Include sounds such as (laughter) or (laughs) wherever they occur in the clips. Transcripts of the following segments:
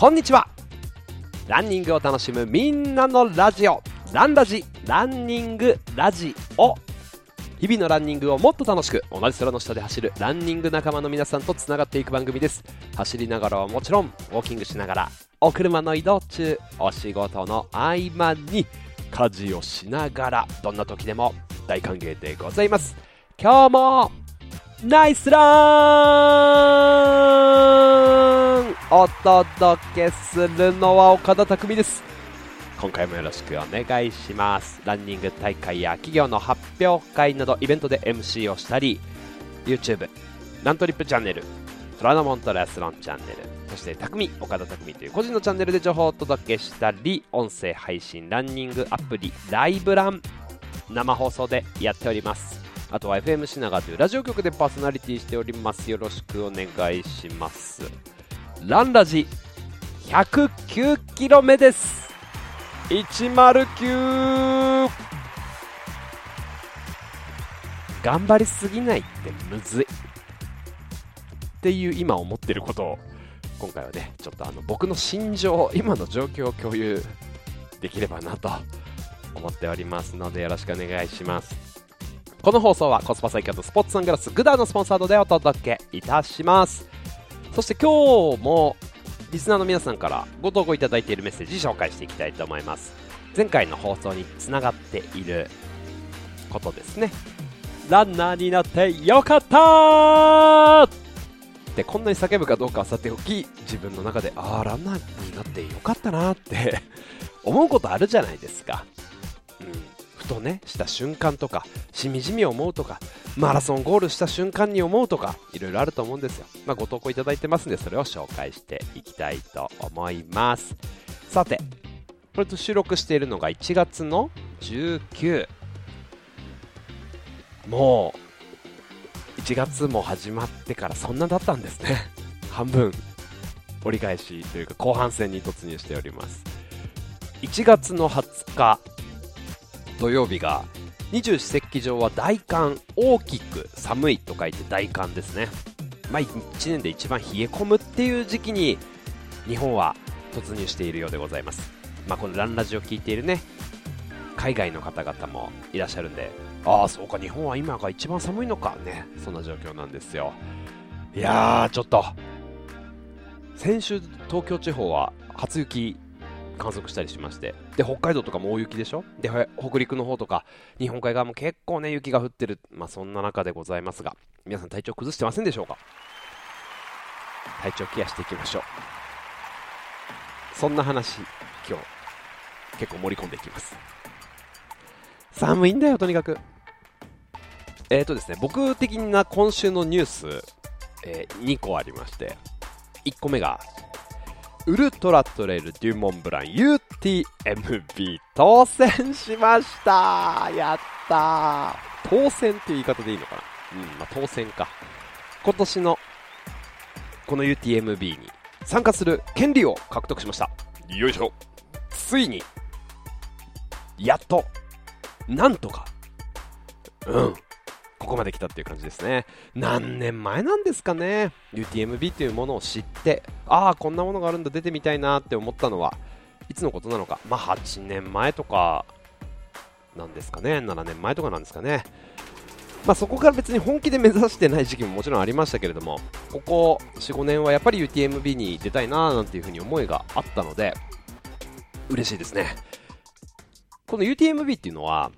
こんにちは。ランニングを楽しむみんなのラジオ。ランラジランニングラジオ。日々のランニングをもっと楽しく同じ空の下で走るランニング仲間の皆さんとつながっていく番組です。走りながらはもちろんウォーキングしながらお車の移動中お仕事の合間に家事をしながらどんな時でも大歓迎でございます。今日もナイスランお届けするのは岡田匠です。今回もよろしくお願いします。ランニング大会や企業の発表会などイベントで MC をしたり YouTube ラントリップチャンネル虎ノ門トラスロンチャンネルそして匠岡田匠という個人のチャンネルで情報をお届けしたり音声配信ランニングアプリライブラン生放送でやっております。あとは FM 品川というラジオ局でパーソナリティしております。よろしくお願いします。ランラジ109キロ目です。109頑張りすぎないってむずい。っていう今思ってることを今回はねちょっとあの僕の心情今の状況を共有できればなと思っておりますのでよろしくお願いします。この放送はコスパ最強とスポーツサングラスグダーのスポンサードでお届けいたします。そして今日もリスナーの皆さんからご投稿いただいているメッセージ紹介していきたいと思います。前回の放送につながっていることですね。ランナーになってよかったってこんなに叫ぶかどうかはさておき自分の中でああランナーになってよかったなって思うことあるじゃないですか、うん、とねした瞬間とかしみじみ思うとかマラソンゴールした瞬間に思うとかいろいろあると思うんですよ、まあ、ご投稿いただいてますんでそれを紹介していきたいと思います。さてこれと収録しているのが1月の19もう1月も始まってからそんなだったんですね。(laughs) 半分折り返しというか後半戦に突入しております。1月の20日土曜日が二十四節気上は大寒大きく寒いと書いて大寒ですね。まあ1年で一番冷え込むっていう時期に日本は突入しているようでございます。まあこのランラジを聞いているね海外の方々もいらっしゃるんでああそうか日本は今が一番寒いのかねそんな状況なんですよ。いやーちょっと先週東京地方は初雪観測したりしまして。で北海道とかも大雪でしょ？で北陸の方とか日本海側も結構ね雪が降ってる、まあ、そんな中でございますが皆さん体調崩してませんでしょうか？体調ケアしていきましょう。そんな話今日結構盛り込んでいきます。寒いんだよとにかく。えーとですね僕的な今週のニュース、えー、2個ありまして1個目がウルトラトレイルデュモンブラン UTMB 当選しましたやった当選っていう言い方でいいのかな？うん、まあ、当選か。今年のこの UTMB に参加する権利を獲得しました。よいしょ。ついに、やっと、なんとか、うん、ここまで来たっていう感じですね。何年前なんですかね。UTMB っていうものを知って、ああ、こんなものがあるんだ、出てみたいなって思ったのは、いつのことなのか。まあ、8年前とか、なんですかね。7年前とかなんですかね。まあ、そこから別に本気で目指してない時期ももちろんありましたけれども、ここ4、5年はやっぱり UTMB に出たいななんていうふうに思いがあったので、嬉しいですね。この UTMB っていうのは、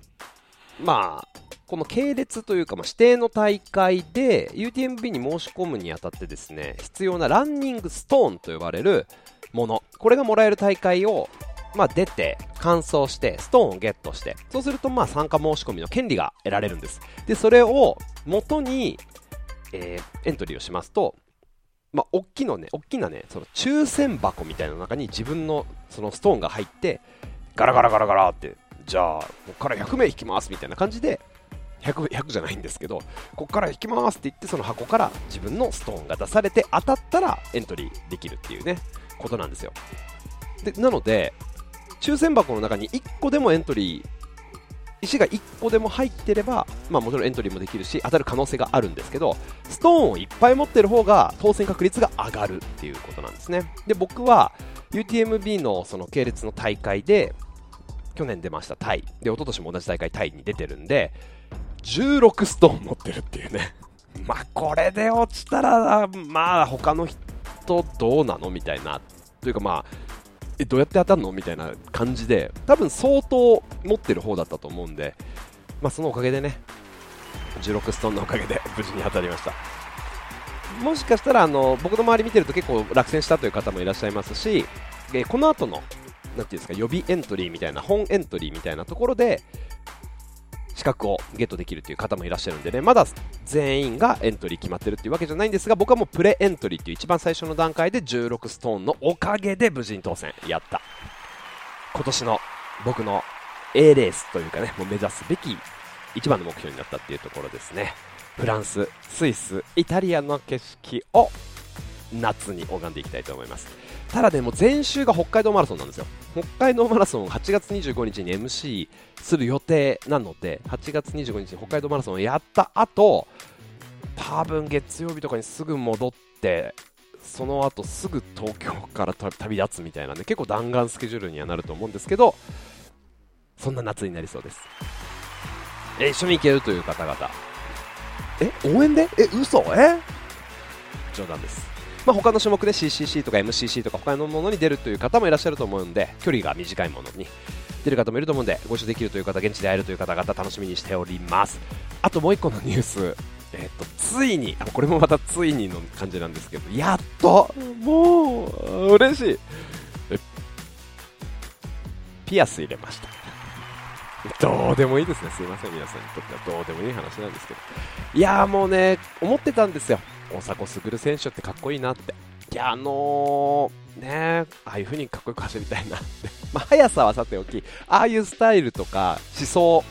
まあ、この系列というか、まあ、指定の大会で UTMB に申し込むにあたってですね必要なランニングストーンと呼ばれるものこれがもらえる大会を、まあ、出て完走してストーンをゲットしてそうするとまあ参加申し込みの権利が得られるんです。でそれを元に、えー、エントリーをしますとまあ、大きのね、大きなね、その抽選箱みたいな中に自分のそのストーンが入って、ガラガラガラガラって、じゃあ、ここから100名引きますみたいな感じで、100, 100じゃないんですけど、ここから引きますって言って、その箱から自分のストーンが出されて当たったらエントリーできるっていうね、ことなんですよ。で、なので、抽選箱の中に1個でもエントリー、石が1個でも入ってれば、まあもちろんエントリーもできるし、当たる可能性があるんですけど、ストーンをいっぱい持ってる方が当選確率が上がるっていうことなんですね。で、僕は、UTMB のその系列の大会で去年出ましたタイで一昨年も同じ大会タイに出てるんで16ストーン持ってるっていうね。(laughs) まあこれで落ちたらまあ他の人どうなのみたいな。というかまあえどうやって当たるのみたいな感じで多分相当持ってる方だったと思うんでまあそのおかげでね16ストーンのおかげで無事に当たりました。もしかしたらあの僕の周り見てると結構落選したという方もいらっしゃいますし、えこの後のなていうんですか予備エントリーみたいな本エントリーみたいなところで資格をゲットできるという方もいらっしゃるんでね。まだ全員がエントリー決まってるっていうわけじゃないんですが僕はもうプレエントリーっていう一番最初の段階で16ストーンのおかげで無事に当選やった。今年の僕の A レースというかねもう目指すべき一番の目標になったっていうところですね。フランス、スイス、イタリアの景色を夏に拝んでいきたいと思います。ただね、もう前週が北海道マラソンなんですよ。北海道マラソン8月25日に MC する予定なので8月25日に北海道マラソンをやった後多分月曜日とかにすぐ戻ってその後すぐ東京から旅立つみたいなね結構弾丸スケジュールにはなると思うんですけどそんな夏になりそうです。え一緒に行けるという方々。え応援で？え嘘？え？冗談です。まあ、他の種目で CCC とか MCC とか他のものに出るという方もいらっしゃると思うんで距離が短いものに出る方もいると思うんでご一緒できるという方現地で会えるという方々楽しみにしております。あともう1個のニュース。えっと、ついに、これもまたついにの感じなんですけど、やっともう、嬉しい。ピアス入れました。どうでもいいですね、すいません、皆さんにとってはどうでもいい話なんですけど、いやもうね、思ってたんですよ、大迫傑選手ってかっこいいなって。いや、あのー、ねああいう風にかっこよく走りたいなって。(laughs) まあ、速さはさておき、ああいうスタイルとか思想、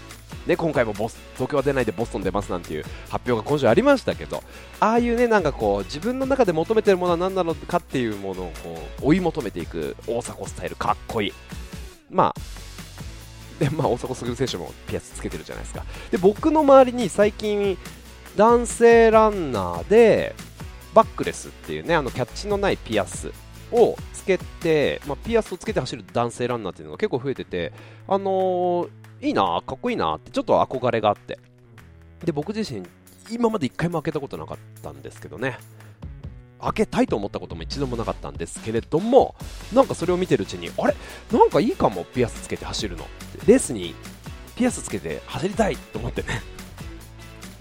ね、今回もボス東京は出ないでボストン出ますなんていう発表が今週ありましたけど、ああいうね、なんかこう、自分の中で求めてるものは何なのかっていうものをこう追い求めていく大迫スタイル、かっこいい。まあ、で、まあ、大迫傑選手もピアスつけてるじゃないですか。で、僕の周りに最近、男性ランナーで、バックレスっていうね、あのキャッチのないピアスをつけて、まあ、ピアスをつけて走る男性ランナーっていうのが結構増えてて、あのー、いいな、かっこいいなってちょっと憧れがあって、で僕自身、今まで1回も開けたことなかったんですけどね、開けたいと思ったことも一度もなかったんですけれども、なんかそれを見てるうちに、あれ、なんかいいかも、ピアスつけて走るの、レースにピアスつけて走りたいと思ってね、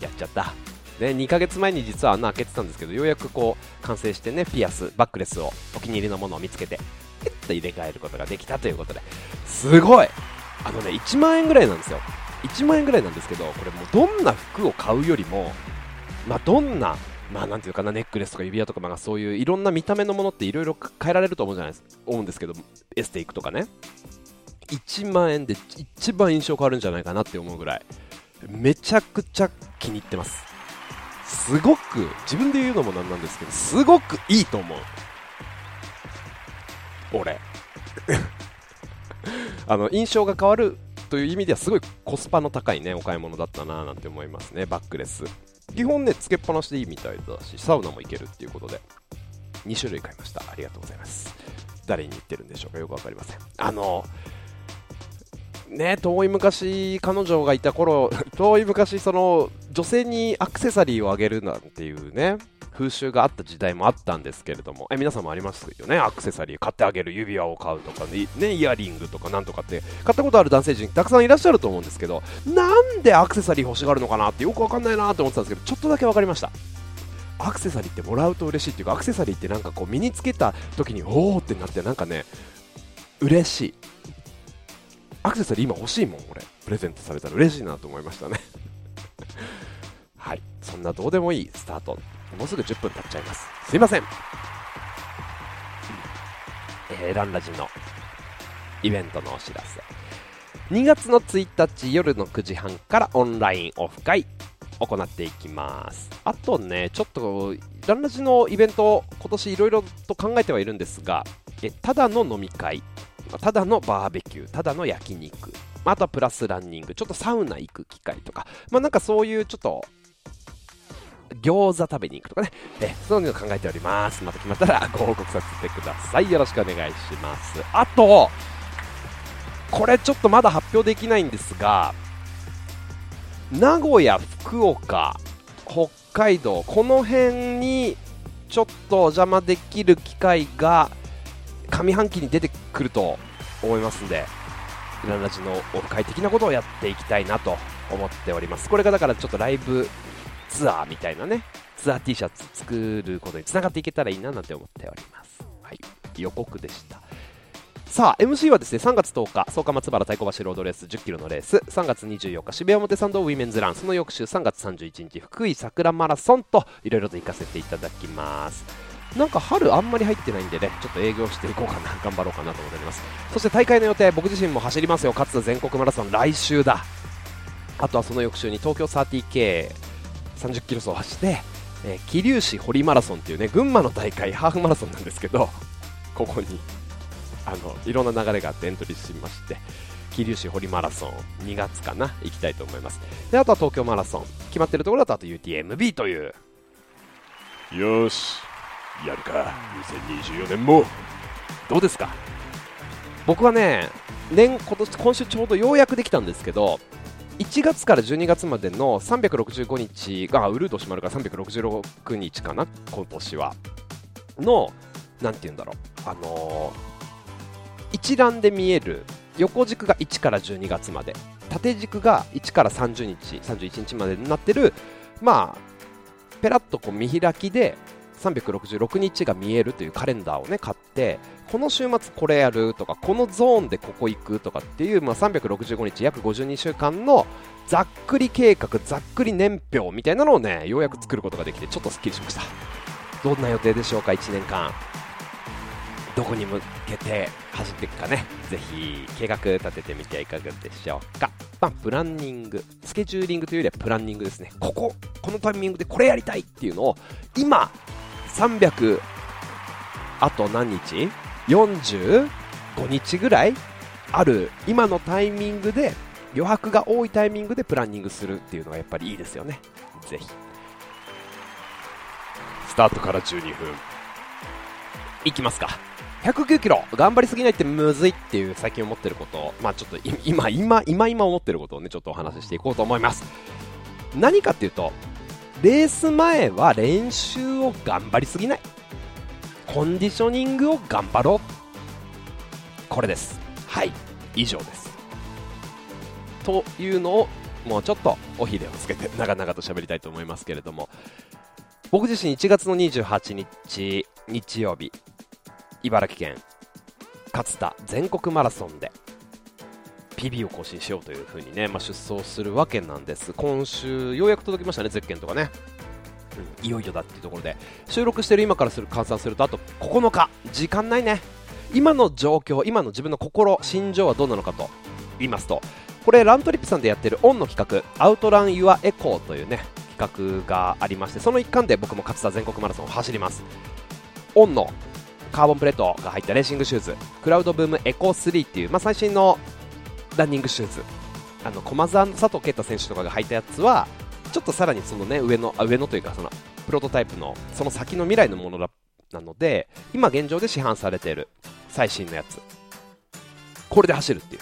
やっちゃった。ね、2ヶ月前に実は穴開けてたんですけどようやくこう完成してねピアスバックレスをお気に入りのものを見つけてピッと入れ替えることができたということで。すごい。あのね1万円ぐらいなんですよ。1万円ぐらいなんですけどこれもうどんな服を買うよりもまあ、どんなまあなんていうかなネックレスとか指輪とか、まあ、そういういろんな見た目のものっていろいろ変えられると思うじゃないです思うんですけどエステ行くとかね。1万円で一番印象変わるんじゃないかなって思うぐらい。めちゃくちゃ気に入ってます。すごく自分で言うのもなんなんですけどすごくいいと思う。俺。(laughs) あの印象が変わるという意味ではすごいコスパの高いねお買い物だったななんて思いますねバックレス。基本ねつけっぱなしでいいみたいだしサウナも行けるっていうことで。2種類買いました。ありがとうございます。誰に言ってるんでしょうかよく分かりません。あのね、遠い昔、彼女がいた頃、(laughs) 遠い昔、その、女性にアクセサリーをあげるなんていうね、風習があった時代もあったんですけれども、え皆さんもありますよね、アクセサリー買ってあげる、指輪を買うとかね、ねイヤリングとかなんとかって、買ったことある男性陣たくさんいらっしゃると思うんですけど、なんでアクセサリー欲しがるのかなってよくわかんないなって思ってたんですけど、ちょっとだけ分かりました。アクセサリーってもらうと嬉しいっていうか、アクセサリーってなんかこう身につけた時に、おーってなって、なんかね、嬉しい。アクセサリー今欲しいもん、俺。プレゼントされたら嬉しいなと思いましたね (laughs) はい。そんなどうでもいいスタート。もうすぐ10分経っちゃいます。すいません。えー、ランラジのイベントのお知らせ。2月の1日夜の9時半からオンラインオフ会行っていきます。あとね、ちょっと、ランラジのイベント、今年いろいろと考えてはいるんですが、えただの飲み会ただのバーベキュー、ただの焼肉、あとはプラスランニング、ちょっとサウナ行く機会とか、まあなんかそういうちょっと餃子食べに行くとかね、えそういうの考えております。また決まったらご報告させてください。よろしくお願いします。あとこれちょっとまだ発表できないんですが名古屋、福岡、北海道この辺にちょっとお邪魔できる機会が上半期に出てくると思いますんでイランラジのオフ会的なことをやっていきたいなと思っております。これがだからちょっとライブツアーみたいなねツアー T シャツ作ることにつながっていけたらいいななんて思っております。はい。予告でした。さあ MC はですね3月10日草加松原太鼓橋ロードレース1 0キロのレース。3月24日渋谷表参道ウィメンズランその翌週3月31日福井桜マラソンといろいろと行かせていただきます。なんか春あんまり入ってないんでねちょっと営業していこうかな (laughs) 頑張ろうかなと思っております。そして大会の予定僕自身も走りますよ。勝田全国マラソン来週だ。あとはその翌週に東京 30K30 キロ走走って、えー、桐生市堀マラソンっていうね群馬の大会ハーフマラソンなんですけどここにあのいろんな流れがあってエントリーしまして桐生市堀マラソン2月かな行きたいと思いますであとは東京マラソン決まってるところだとあと UTMB というよしやるか。2024年も。どうですか？僕はね年今年今週ちょうどようやくできたんですけど1月から12月までの365日がウルード閉まるから366日かな今年は。の何て言うんだろう。あのー一覧で見える横軸が1から12月まで縦軸が1から30日31日までになってるまあペラッとこう見開きで366日が見えるというカレンダーをね買ってこの週末これやるとかこのゾーンでここ行くとかっていう、まあ、365日約52週間のざっくり計画ざっくり年表みたいなのをねようやく作ることができてちょっとすっきりしましたどんな予定でしょうか1年間どこに向けて走っていくかね、ぜひ計画立ててみてはいかがでしょうか。まあ、プランニング、スケジューリングというよりはプランニングですね。ここ、このタイミングでこれやりたいっていうのを、今、300、あと何日 ?45 日ぐらいある今のタイミングで余白が多いタイミングでプランニングするっていうのがやっぱりいいですよね。ぜひ。スタートから12分。いきますか。109キロ頑張りすぎないってむずいっていう最近思ってることを、まあちょっと今、今、今、今思ってることをね、ちょっとお話ししていこうと思います。何かっていうと、レース前は練習を頑張りすぎない。コンディショニングを頑張ろう。これです。はい、以上です。というのを、もうちょっとおひれをつけて (laughs) 長々と喋りたいと思いますけれども、僕自身1月の28日日曜日茨城県勝田全国マラソンで PB を更新しようというふうにね、まあ、出走するわけなんです。今週ようやく届きましたねゼッケンとかね、うん、いよいよだっていうところで。収録してる今からする換算するとあと9日。時間ないね。今の状況今の自分の心心情はどうなのかと言いますと。これラントリップさんでやってるオンの企画アウトラン・ユア・エコーというね企画がありましてその一環で僕も勝田全国マラソンを走ります。オンのカーボンプレートが入ったレーシングシューズ。クラウドブームエコー3っていう、まあ、最新のランニングシューズ。あの駒澤の佐藤圭太選手とかが履いたやつはちょっとさらにその、ね、上の上のというかそのプロトタイプのその先の未来のものだなので今現状で市販されている最新のやつ。これで走るっていう。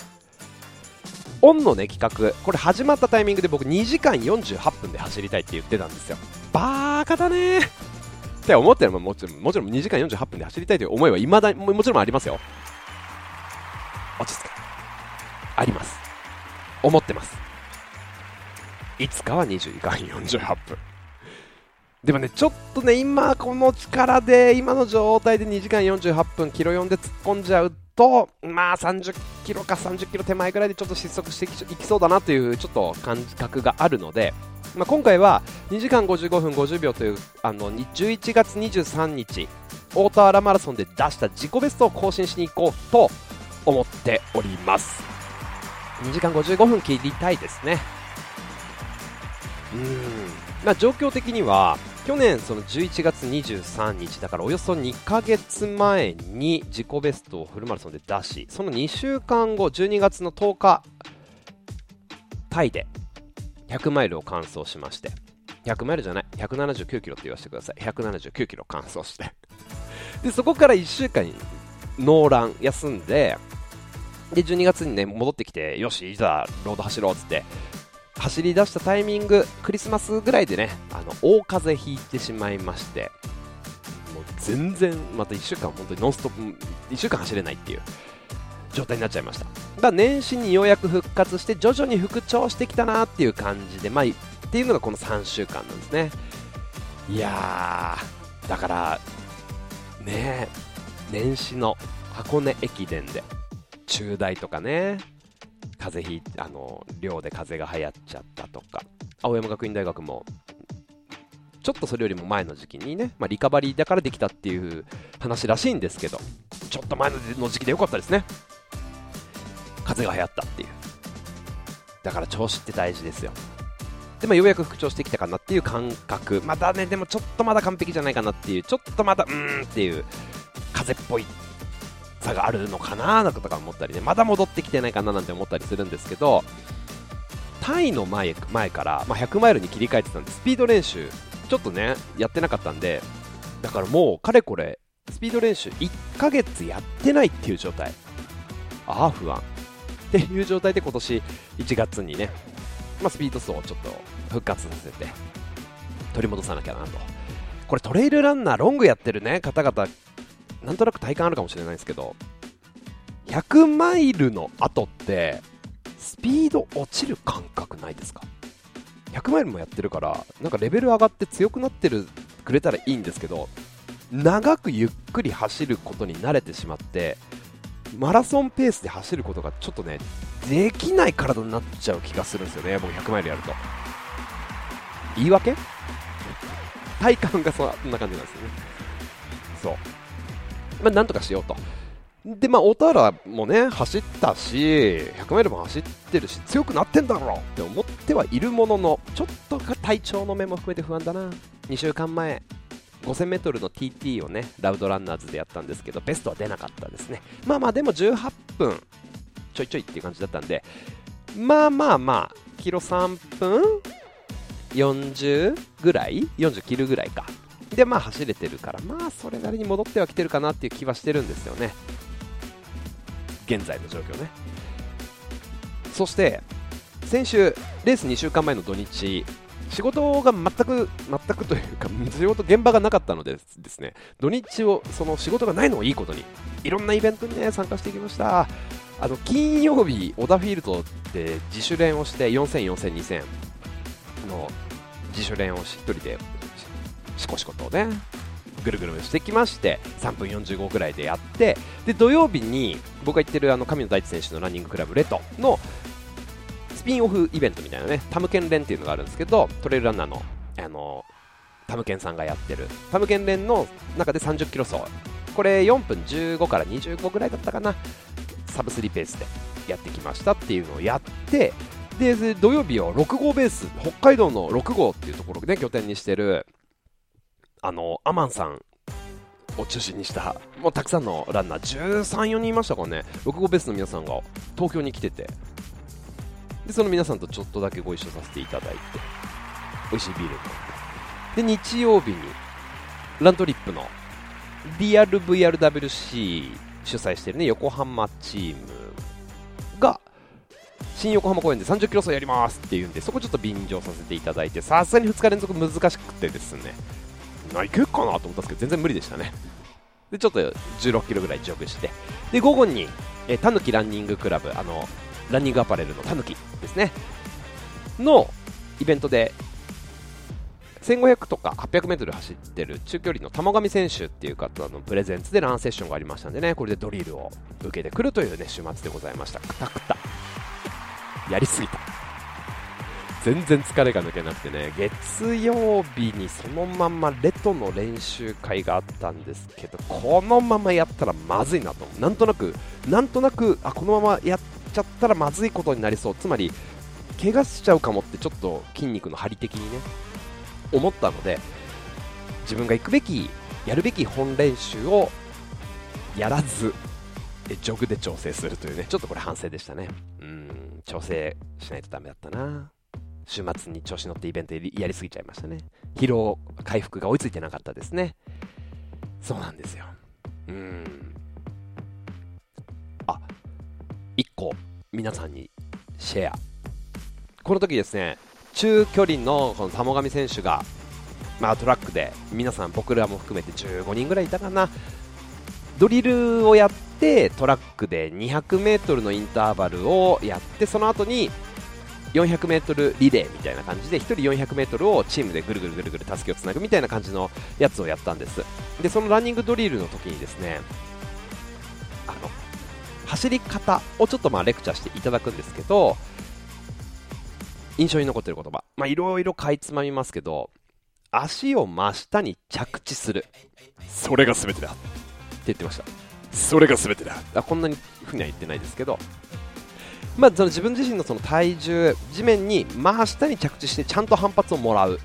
オンのね企画。これ始まったタイミングで僕2時間48分で走りたいって言ってたんですよ。バーカだねって思ってるももちろんもちろん2時間48分で走りたいという思いはいまだもちろんありますよ。落ち着け。あります。思ってます。いつかは2時間48分でもねちょっとね今この力で今の状態で2時間48分キロ4で突っ込んじゃうとまあ30キロか30キロ手前ぐらいでちょっと失速していきそうだなというちょっと感覚があるのでまあ、今回は2時間55分50秒というあの11月23日大田原マラソンで出した自己ベストを更新しに行こうと思っております。2時間55分切りたいですね。うん、まあ、状況的には去年その11月23日だからおよそ2ヶ月前に自己ベストをフルマラソンで出しその2週間後12月の10日タイで100マイルを完走しまして100マイルじゃない179キロって言わせてください。179キロ完走して。でそこから1週間ノーラン休んでで12月にね戻ってきてよしいざロード走ろうっつって走り出したタイミングクリスマスぐらいでねあの大風邪ひいてしまいましてもう全然また1週間本当にノンストップ1週間走れないっていう状態になっちゃいました。だ年始にようやく復活して徐々に復調してきたなっていう感じでまあっていうのがこの3週間なんですね。いやーだからね年始の箱根駅伝で中大とかね。風邪ひいあの寮で風邪が流行っちゃったとか。青山学院大学もちょっとそれよりも前の時期にね、まあ、リカバリーだからできたっていう話らしいんですけどちょっと前の時期でよかったですね。風が流行ったっていう。だから調子って大事ですよ。で、まあ、ようやく復調してきたかなっていう感覚。まだねでもちょっとまだ完璧じゃないかなっていう。ちょっとまだうーんっていう。風邪っぽい。さがあるのかななんとか思ったりねまだ戻ってきてないかななんて思ったりするんですけどタイの前前から、まあ、100マイルに切り替えてたんでスピード練習ちょっとねやってなかったんでだからもうかれこれスピード練習1ヶ月やってないっていう状態。ああ不安。っていう状態で今年1月にね、まあ、スピード走をちょっと復活させて取り戻さなきゃなと。これトレイルランナーロングやってるね方々なんとなく体感あるかもしれないですけど100マイルの後ってスピード落ちる感覚ないですか？100マイルもやってるからなんかレベル上がって強くなってるくれたらいいんですけど長くゆっくり走ることに慣れてしまってマラソンペースで走ることがちょっとねできない体になっちゃう気がするんですよね。僕100マイルやると。言い訳？体感がそんな感じなんですよね。そう。まあ、なんとかしようと。で、まあ、小田原もね、走ったし、100マイルも走ってるし、強くなってんだろうって思ってはいるものの、ちょっと体調の面も含めて不安だな。2週間前、5000m の TT をね、ラウドランナーズでやったんですけど、ベストは出なかったですね。まあまあ、でも18分ちょいちょいっていう感じだったんで、まあまあまあ、キロ3分40ぐらい ?40 切るぐらいか。でまあ走れてるからまあそれなりに戻ってはきてるかなっていう気はしてるんですよね。現在の状況ね。そして先週レース2週間前の土日仕事が全く全くというか仕事現場がなかったのでですね。土日をその仕事がないのをいいことにいろんなイベントにね参加してきました。あの金曜日小田フィールドで自主練をして4000、4000、2000の自主練を1人でしこしことねぐるぐるしてきまして3分45ぐらいでやってで土曜日に僕が言ってるあの神野大地選手のランニングクラブレトのスピンオフイベントみたいなねタムケン連っていうのがあるんですけどトレイルランナーのあのタムケンさんがやってる。タムケン連の中で30キロ走。これ4分15から25ぐらいだったかな。サブ3ペースでやってきましたっていうのをやってで土曜日を6号ベース北海道の6号っていうところで、ね、拠点にしてるあの、アマンさんを中心にした、もうたくさんのランナー、13、4人いましたからね、6号ベースの皆さんが東京に来てて、で、その皆さんとちょっとだけご一緒させていただいて、美味しいビール飲んで、で、日曜日に、ラントリップの DRVRWC 主催してるね、横浜チームが、新横浜公園で30キロ走やりますっていうんで、そこちょっと便乗させていただいて、さすがに2日連続難しくてですね、ないけるかなと思ったんですけど全然無理でしたね。でちょっと16キロぐらいジョグして。で午後にえたぬきランニングクラブあのランニングアパレルのたぬきですね。のイベントで1500とか 800m 走ってる中距離の玉上選手っていう方のプレゼンツでランセッションがありましたんでね。これでドリルを受けてくるというね週末でございました。くたくた。やりすぎた。全然疲れが抜けなくてね、月曜日にそのままレトの練習会があったんですけど、このままやったらまずいなと、なんとなく、なんとなく、あ、このままやっちゃったらまずいことになりそう、つまり、怪我しちゃうかもってちょっと筋肉の張り的にね、思ったので、自分が行くべき、やるべき本練習をやらず、ジョグで調整するというね、ちょっとこれ反省でしたね。うん、調整しないとダメだったな。週末に調子乗ってイベントやりすぎちゃいましたね。疲労回復が追いついてなかったですね。そうなんですよ。うん。あ、1個、皆さんにシェア。この時ですね、中距離のこの玉上選手が、まあ、トラックで皆さん僕らも含めて15人ぐらいいたかなドリルをやってトラックで 200m のインターバルをやってその後に 400m リレーみたいな感じで1人 400m をチームでぐるぐるぐるぐる助けをつなぐみたいな感じのやつをやったんです。でそのランニングドリルの時にですねあの走り方をちょっとまあレクチャーしていただくんですけど印象に残っている言葉。まあいろいろかいつまみますけど足を真下に着地する。それが全てだ。って言ってました。それが全てだ。あこんなにふうには言ってないですけどまあ、その自分自身のその体重地面に真下に着地してちゃんと反発をもらう。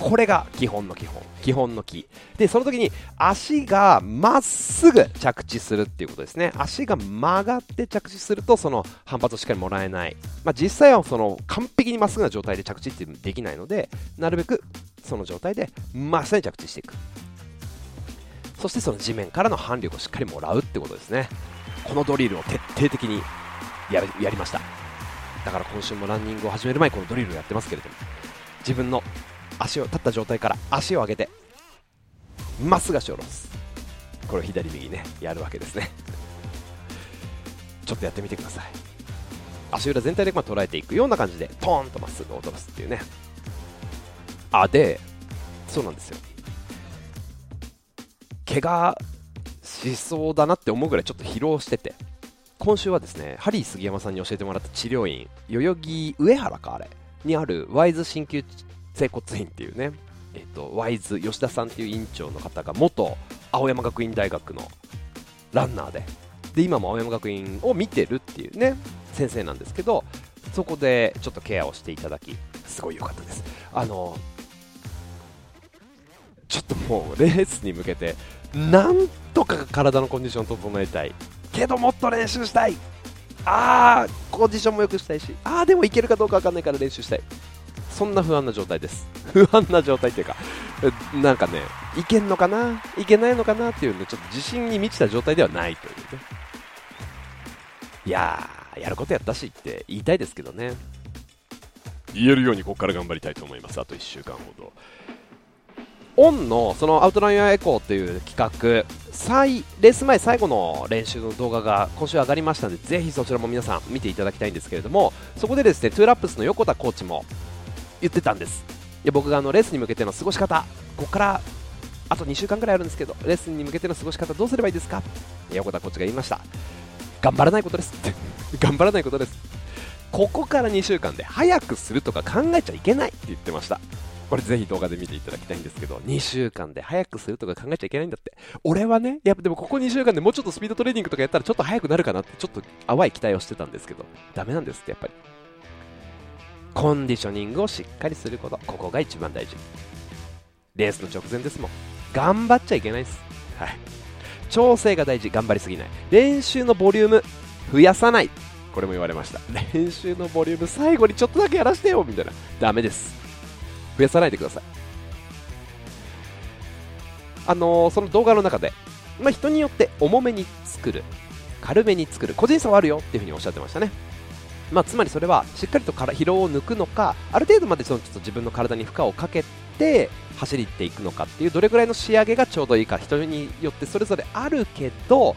これが基本の基本。基本の木。でその時に足がまっすぐ着地するっていうことですね。足が曲がって着地するとその反発をしっかりもらえない、まあ、実際はその完璧にまっすぐな状態で着地ってできないのでなるべくその状態で真下に着地していく。そしてその地面からの反力をしっかりもらうってことですね。このドリルを徹底的にややりました。だから今週もランニングを始める前このドリルをやってますけれども自分の足を立った状態から足を上げてまっすぐ足を下ろす。これを左右ねやるわけですね。ちょっとやってみてください。足裏全体でま捉えていくような感じでトーンとまっすぐ落とすっていうね。あでそうなんですよ。怪我しそうだなって思うぐらいちょっと疲労してて今週はですねハリー杉山さんに教えてもらった治療院代々木上原かあれにあるワイズ鍼灸整骨院っていうね、えっと、ワイズ吉田さんっていう院長の方が元青山学院大学のランナーでで今も青山学院を見てるっていうね先生なんですけどそこでちょっとケアをしていただきすごい良かったです。あのちょっともうレースに向けてなんとか体のコンディションを整えたい。けどもっと練習したい。あーコンディションも良くしたいし。あーでもいけるかどうか分かんないから練習したい。そんな不安な状態です。(laughs) 不安な状態っていうかなんかねいけんのかな？いけないのかなっていうねちょっと自信に満ちた状態ではないというね。いやーやることやったしって言いたいですけどね。言えるようにここから頑張りたいと思います。あと1週間ほどオンのそのアウトラインエコーという企画最レース前最後の練習の動画が今週上がりましたのでぜひそちらも皆さん見ていただきたいんですけれどもそこでですねトゥーラップスの横田コーチも言ってたんです。いや僕があのレースに向けての過ごし方ここからあと2週間ぐらいあるんですけどレースに向けての過ごし方どうすればいいですか？横田コーチが言いました。頑張らないことです。っ (laughs) て頑張らないことです。ここから2週間で早くするとか考えちゃいけないって言ってました。これぜひ動画で見ていただきたいんですけど、2週間で早くするとか考えちゃいけないんだって。俺はね、やっぱでもここ2週間でもうちょっとスピードトレーニングとかやったらちょっと早くなるかなってちょっと淡い期待をしてたんですけど、ダメなんですってやっぱり。コンディショニングをしっかりすること、ここが一番大事。レースの直前ですもん。頑張っちゃいけないです。はい。調整が大事、頑張りすぎない。練習のボリューム、増やさない。これも言われました。練習のボリューム、最後にちょっとだけやらせてよみたいな。ダメです。増やさないでください。あのー、その動画の中で、まあ、人によって重めに作る、軽めに作る、個人差はあるよっていうふうにおっしゃってましたね。まあ、つまりそれはしっかりと疲労を抜くのか、ある程度までそのちょっと自分の体に負荷をかけて走りっていくのかっていうどれぐらいの仕上げがちょうどいいか人によってそれぞれあるけど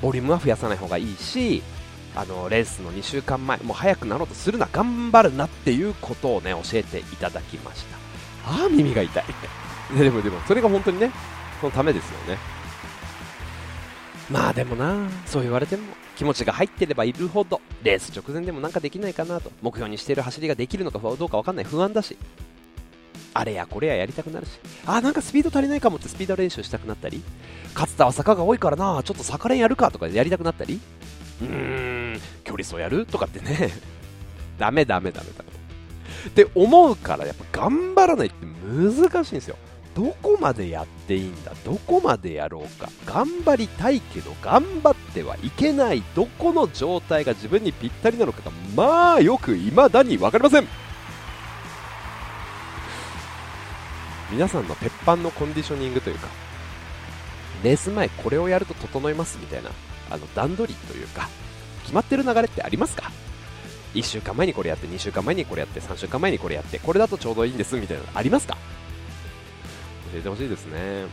ボリュームは増やさない方がいいしあのレースの2週間前もう早くなろうとするな頑張るなっていうことをね教えていただきました。ああ耳が痛い。(laughs) でもでもそれが本当にねそのためですよね。まあでもなそう言われても気持ちが入ってればいるほどレース直前でもなんかできないかなと目標にしている走りができるのかどうか分かんない。不安だし。あれやこれややりたくなるし。あなんかスピード足りないかもってスピード練習したくなったり。勝田は坂が多いからなちょっと坂練やるかとかやりたくなったり。うーん、距離走やる？とかってね、ダメダメダメダメ。って思うから、やっぱ頑張らないって難しいんですよ。どこまでやっていいんだ？どこまでやろうか？頑張りたいけど頑張ってはいけない。どこの状態が自分にぴったりなのかがまあよく未だに分かりません。皆さんの鉄板のコンディショニングというかレース前これをやると整いますみたいな。あの段取りというか決まってる流れってありますか？1週間前にこれやって2週間前にこれやって3週間前にこれやってこれだとちょうどいいんですみたいなのありますか？教えてほしいですね。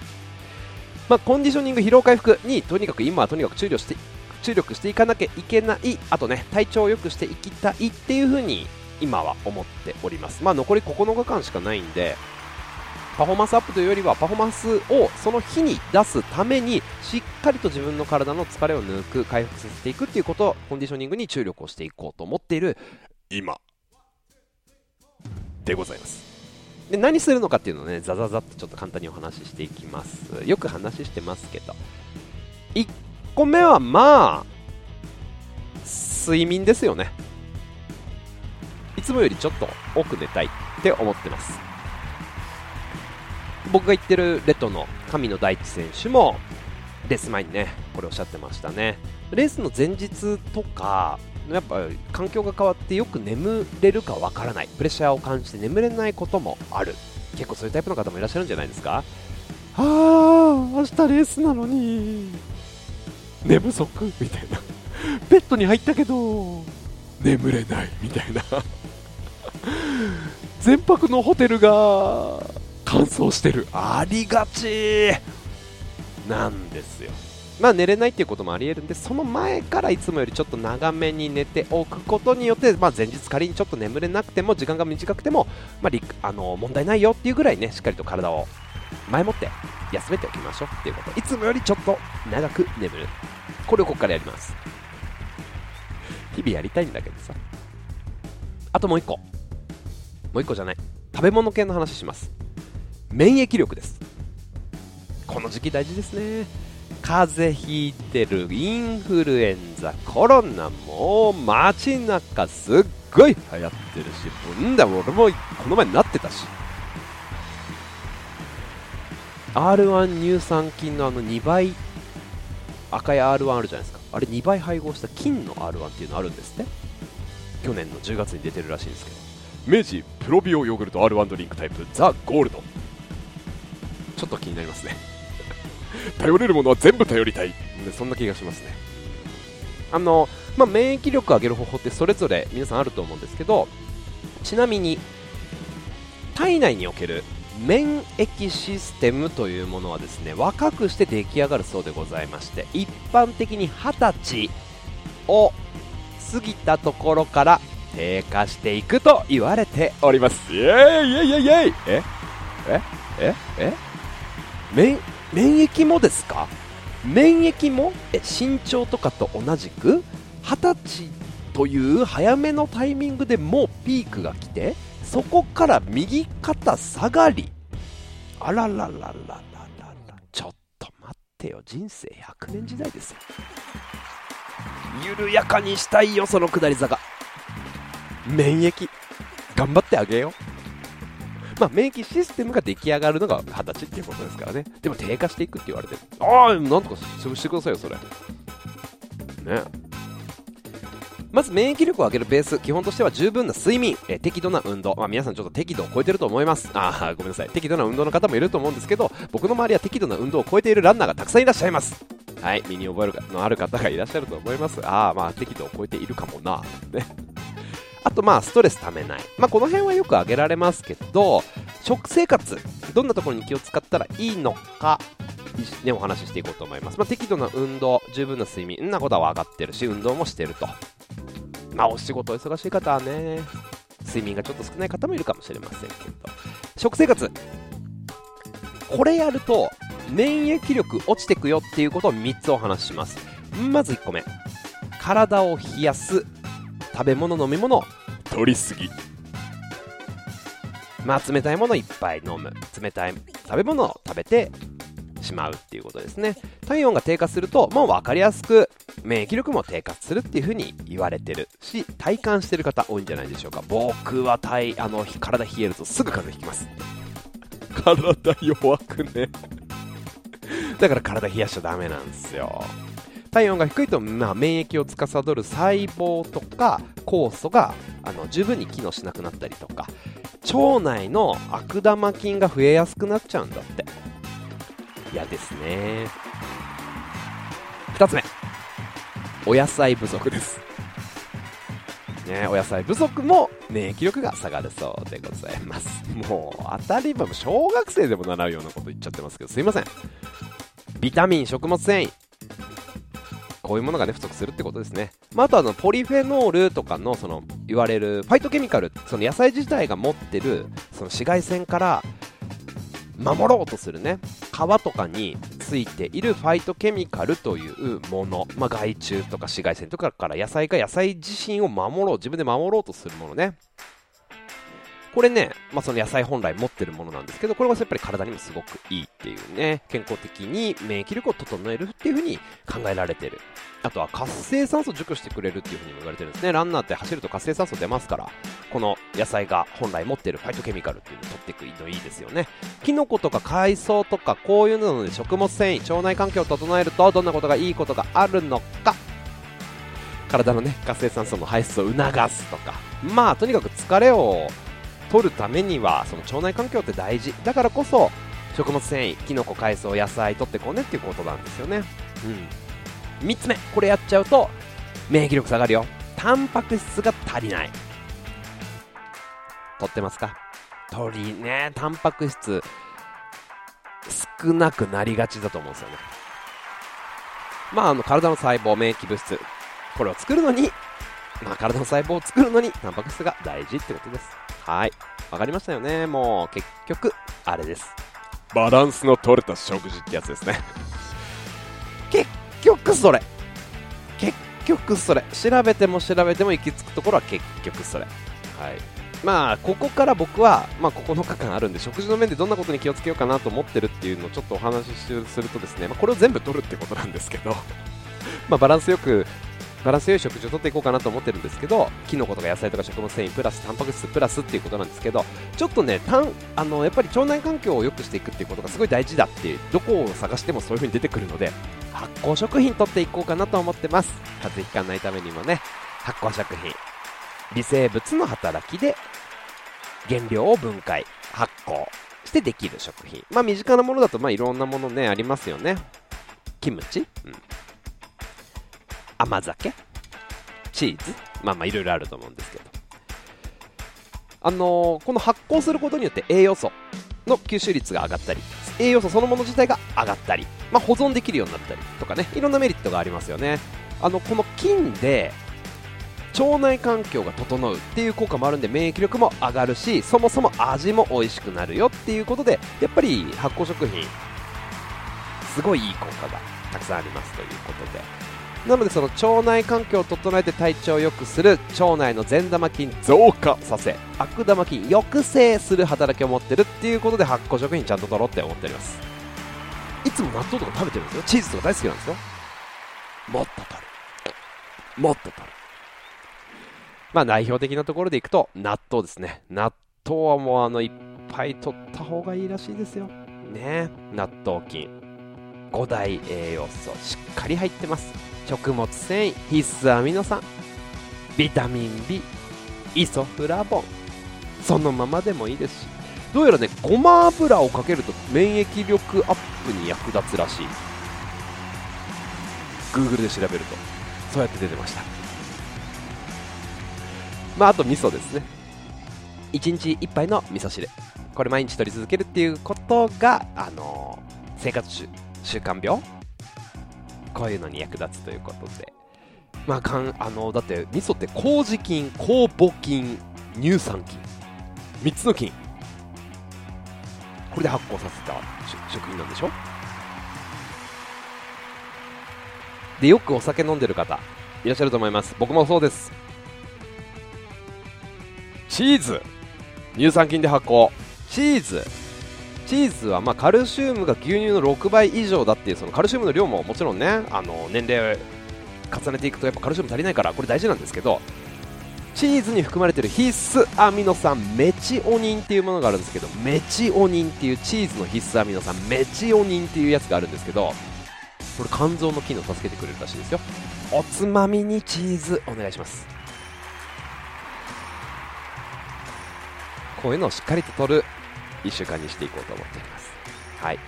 まあ、コンディショニング疲労回復にとにかく今はとにかく注力して注力していかなきゃいけないあとね体調を良くしていきたいっていう風に今は思っております。まあ残り9日間しかないんでパフォーマンスアップというよりはパフォーマンスをその日に出すためにしっかりと自分の体の疲れを抜く回復させていくっていうことコンディショニングに注力をしていこうと思っている今でございます。で何するのかっていうのをねザザザってちょっと簡単にお話ししていきます。よく話してますけど。1個目はまあ睡眠ですよね。いつもよりちょっと多く寝たいって思ってます。僕が言ってるレッドの神野大地選手もレース前にねこれおっしゃってましたね。レースの前日とかやっぱ環境が変わってよく眠れるかわからない。プレッシャーを感じて眠れないこともある。結構そういうタイプの方もいらっしゃるんじゃないですか。ああ明日レースなのに寝不足みたいな。ベッドに入ったけど眠れない。みたいな。全泊のホテルが乾燥してる。ありがち。なんですよ。まあ寝れないっていうこともありえるんでその前からいつもよりちょっと長めに寝ておくことによって、まあ、前日仮にちょっと眠れなくても時間が短くても、まあ、あの問題ないよっていうぐらいねしっかりと体を前もって休めておきましょうっていうこと。いつもよりちょっと長く眠る。これをここからやります。日々やりたいんだけどさ。あともう一個。もう一個じゃない。食べ物系の話します。免疫力です。この時期大事ですね。風邪ひいてるインフルエンザコロナもう街中すっごい流行ってるしんだ俺もこの前なってたし。R1 乳酸菌のあの2倍赤い R1 あるじゃないですか。あれ2倍配合した金の R1 っていうのあるんですって。去年の10月に出てるらしいんですけど。明治プロビオヨーグルト R1 ドリンクタイプザ・ゴールド。ちょっと気になりますね。(laughs) 頼れるものは全部頼りたい。そんな気がしますね。あの、まあ、免疫力を上げる方法ってそれぞれ皆さんあると思うんですけどちなみに体内における免疫システムというものはですね若くして出来上がるそうでございまして一般的に20歳を過ぎたところから低下していくと言われております。イエーイイエイイエイイエイ。え？え？え？え？免疫もですか？免疫も？え身長とかと同じく？20歳という早めのタイミングでもうピークが来てそこから右肩下がり。あらららららららちょっと待ってよ。人生100年時代ですよ。緩やかにしたいよその下り坂。免疫頑張ってあげよう。まあ、免疫システムが出来上がるのが二十歳っていうことですからね。でも低下していくって言われて、ああ、なんとか潰してくださいよ、それ。ね。まず免疫力を上げるベース、基本としては十分な睡眠、え適度な運動、まあ、皆さんちょっと適度を超えてると思います。ああ、ごめんなさい。適度な運動の方もいると思うんですけど、僕の周りは適度な運動を超えているランナーがたくさんいらっしゃいます。はい、身に覚えるのある方がいらっしゃると思います。ああ、まあ適度を超えているかもな。ね。あとまあストレスためない。まあこの辺はよく挙げられますけど、食生活、どんなところに気を使ったらいいのか、ね、お話ししていこうと思います。まあ、適度な運動、十分な睡眠、んなことは分かってるし、運動もしてると。まあお仕事忙しい方はね、睡眠がちょっと少ない方もいるかもしれませんけど。食生活。これやると、免疫力落ちてくよっていうことを3つお話しします。まず1個目。体を冷やす食べ物飲み物取りすぎ。まあ冷たいものいっぱい飲む。冷たい食べ物を食べてしまうっていうことですね。体温が低下するともう分かりやすく免疫力も低下するっていう風に言われてるし体感してる方多いんじゃないでしょうか。僕は体あの体冷えるとすぐ風邪ひきます。体弱くね。だから体冷やしちゃダメなんですよ。体温が低いと、まあ、免疫を司る細胞とか酵素があの十分に機能しなくなったりとか腸内の悪玉菌が増えやすくなっちゃうんだって。嫌ですね。2つ目。お野菜不足です。ね、お野菜不足も免疫力が下がるそうでございます。もう当たり前小学生でも習うようなこと言っちゃってますけどすいません。ビタミン食物繊維。こういうものがね不足するってことですね、まあ、あとあのポリフェノールとかのその言われるファイトケミカルその野菜自体が持ってるその紫外線から守ろうとするね皮とかについているファイトケミカルというもの、まあ、害虫とか紫外線とかから野菜が野菜自身を守ろう自分で守ろうとするものね。これね、まあ、その野菜本来持ってるものなんですけど、これはやっぱり体にもすごくいいっていうね、健康的に免疫力を整えるっていう風に考えられてる。あとは活性酸素を除去してくれるっていう風にも言われてるんですね。ランナーって走ると活性酸素出ますから、この野菜が本来持ってるファイトケミカルっていうのを取っていくのいいですよね。キノコとか海藻とかこういうので食物繊維、腸内環境を整えるとどんなことがいいことがあるのか。体のね、活性酸素の排出を促すとか。まあ、とにかく疲れを取るためにはその腸内環境って大事。だからこそ食物繊維きのこ海藻野菜取ってこうねっていうことなんですよね。うん。3つ目これやっちゃうと免疫力下がるよ。タンパク質が足りない。取ってますか？鳥ね。タンパク質少なくなりがちだと思うんですよね。まああの体の細胞免疫物質これを作るのにまあ体の細胞を作るのにタンパク質が大事ってことですはい。わかりましたよね。もう、結局、あれです。バランスの取れた食事ってやつですね。(laughs) 結局それ。結局それ。調べても調べても行き着くところは結局それ。はい。まあ、ここから僕は、まあ、9日間あるんで、食事の面でどんなことに気をつけようかなと思ってるっていうのをちょっとお話しするとですね、まあ、これを全部取るってことなんですけど、(laughs) ま、バランスよくバラス良い食事をとっていこうかなと思ってるんですけどキノコとか野菜とか食物繊維プラスタンパク質プラスっていうことなんですけどちょっとねたんあのやっぱり腸内環境を良くしていくっていうことがすごい大事だっていうどこを探してもそういう風に出てくるので発酵食品とっていこうかなと思ってます。風邪ひかないためにもね発酵食品。微生物の働きで原料を分解。発酵してできる食品。まあ身近なものだとまあいろんなものねありますよね。キムチ、うん。甘酒？チーズ？まあまあいろいろあると思うんですけど。あのー、この発酵することによって栄養素の吸収率が上がったり栄養素そのもの自体が上がったり、まあ、保存できるようになったりとかねいろんなメリットがありますよね。あのこの菌で腸内環境が整うっていう効果もあるんで免疫力も上がるしそもそも味も美味しくなるよっていうことでやっぱり発酵食品すごいいい効果がたくさんありますということで。なのでその腸内環境を整えて体調を良くする腸内の善玉菌増加させ悪玉菌抑制する働きを持ってるっていうことで発酵食品ちゃんと取ろうって思っております。いつも納豆とか食べてるんですよ。チーズとか大好きなんですよ。もっと取る。もっと取る。まあ代表的なところでいくと納豆ですね。納豆はもうあのいっぱい取った方がいいらしいですよ。ね。納豆菌。5大栄養素。しっかり入ってます食物繊維必須アミノ酸ビタミン B イソフラボン。そのままでもいいですし。どうやらねごま油をかけると免疫力アップに役立つらしい。Google で調べるとそうやって出てました。まああと味噌ですね。1日1杯の味噌汁。これ毎日取り続けるっていうことがあのー、生活習習慣病こういうのに役立つということで。まあかんあのだって味噌って麹菌酵母菌乳酸菌3つの菌。これで発酵させた食品なんでしょ？でよくお酒飲んでる方いらっしゃると思います。僕もそうです。チーズ。乳酸菌で発酵。チーズ。チーズはまカルシウムが牛乳の6倍以上だっていうそのカルシウムの量ももちろんねあの年齢重ねていくとやっぱカルシウム足りないからこれ大事なんですけどチーズに含まれてる必須アミノ酸メチオニンっていうものがあるんですけどメチオニンっていうチーズの必須アミノ酸メチオニンっていうやつがあるんですけどこれ肝臓の機能を助けてくれるらしいですよ。おつまみにチーズお願いします。こういうのをしっかりと取る。1週間にしていこうと思っております。はい。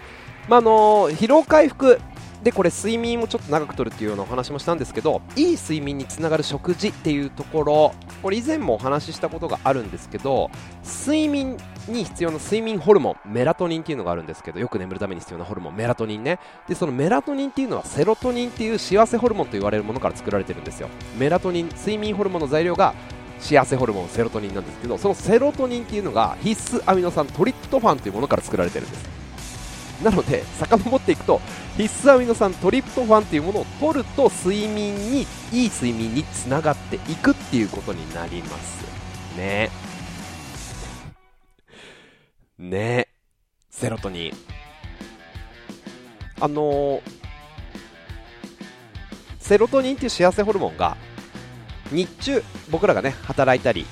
まああの疲労回復。でこれ睡眠をちょっと長くとるっていうようなお話もしたんですけどいい睡眠につながる食事っていうところ。これ以前もお話ししたことがあるんですけど睡眠に必要な睡眠ホルモンメラトニンっていうのがあるんですけどよく眠るために必要なホルモンメラトニンね。でそのメラトニンっていうのはセロトニンっていう幸せホルモンと言われるものから作られてるんですよ。メラトニン睡眠ホルモンの材料が幸せホルモンセロトニンなんですけどそのセロトニンっていうのが必須アミノ酸トリプトファンというものから作られてるんです。なので遡っていくと必須アミノ酸トリプトファンっていうものを取ると睡眠にいい睡眠につながっていくっていうことになりますね。ね。セロトニン。あのーセロトニンっていう幸せホルモンが日中僕らがね働いたり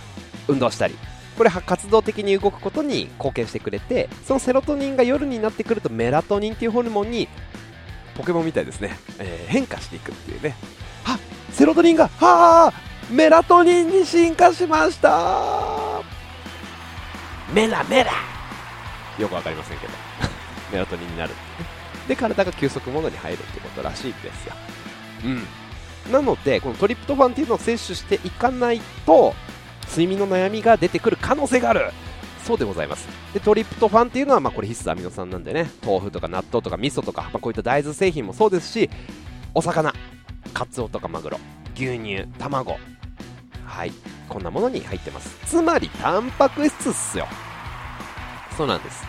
運動したりこれは活動的に動くことに貢献してくれてそのセロトニンが夜になってくるとメラトニンっていうホルモンにポケモンみたいですね、えー変化していくっていうね。あセロトニンがはあメラトニンに進化しました。メラメラ。よくわかりませんけど。(laughs) メラトニンになるで体が休息モードに入るってことらしいですよ。うん。なのでこのトリプトファンっていうのを摂取していかないと睡眠の悩みが出てくる可能性がある。そうでございます。でトリプトファンっていうのはまあこれ必須アミノ酸なんでね。豆腐とか納豆とか味噌とか、まあ、こういった大豆製品もそうですしお魚。カツオとかマグロ。牛乳。卵。はい。こんなものに入ってます。つまりタンパク質っすよ。そうなんです。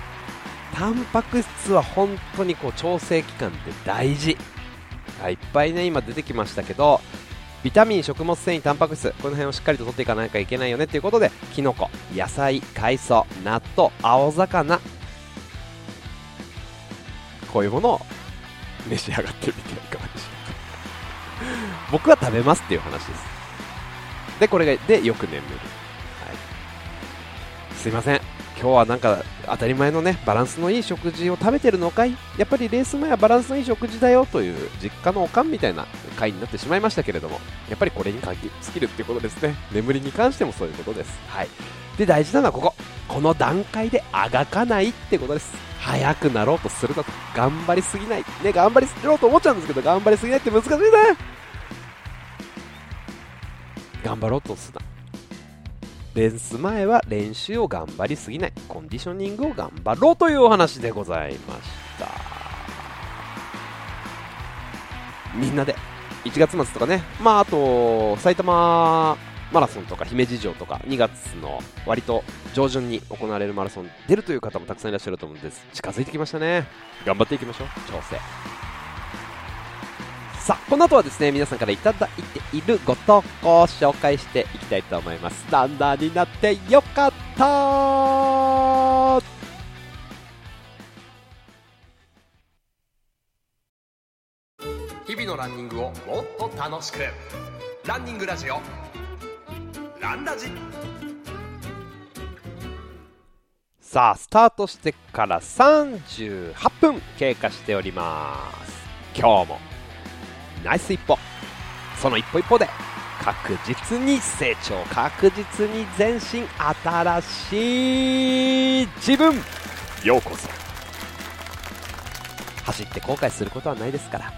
タンパク質は本当にこう調整期間って大事。あいっぱいね今出てきましたけどビタミン食物繊維タンパク質この辺をしっかりと取っていかなきゃいけないよねっていうことでキノコ野菜海藻納豆青魚こういうものを召し上がってみてはいかがでしょうか。僕は食べますっていう話です。でこれがでよく眠る、はい、すいません。今日はなんか当たり前のねバランスのいい食事を食べてるのかい？やっぱりレース前はバランスのいい食事だよという実家のおかんみたいな回になってしまいましたけれどもやっぱりこれに限尽きるっていうことですね。眠りに関してもそういうことです。はい。で大事なのはここ。この段階であがかないってことです。早くなろうとするなと。頑張りすぎない。ね頑張りすぎろうと思っちゃうんですけど頑張りすぎないって難しいね。頑張ろうとすな。レース前は練習を頑張りすぎないコンディショニングを頑張ろうというお話でございました。みんなで1月末とかね。まああと埼玉マラソンとか姫路城とか2月の割と上旬に行われるマラソン出るという方もたくさんいらっしゃると思うんです。近づいてきましたね。頑張っていきましょう。調整。さあこの後はですね皆さんからいただいているご投稿を紹介していきたいと思います。ランナーになってよかった日々のランニングをもっと楽しく。ランニングラジオ。ランラジ。さあスタートしてから38分経過しております。今日もナイス一歩。その一歩一歩で確実に成長確実に前進新しい自分。ようこそ。走って後悔することはないですから。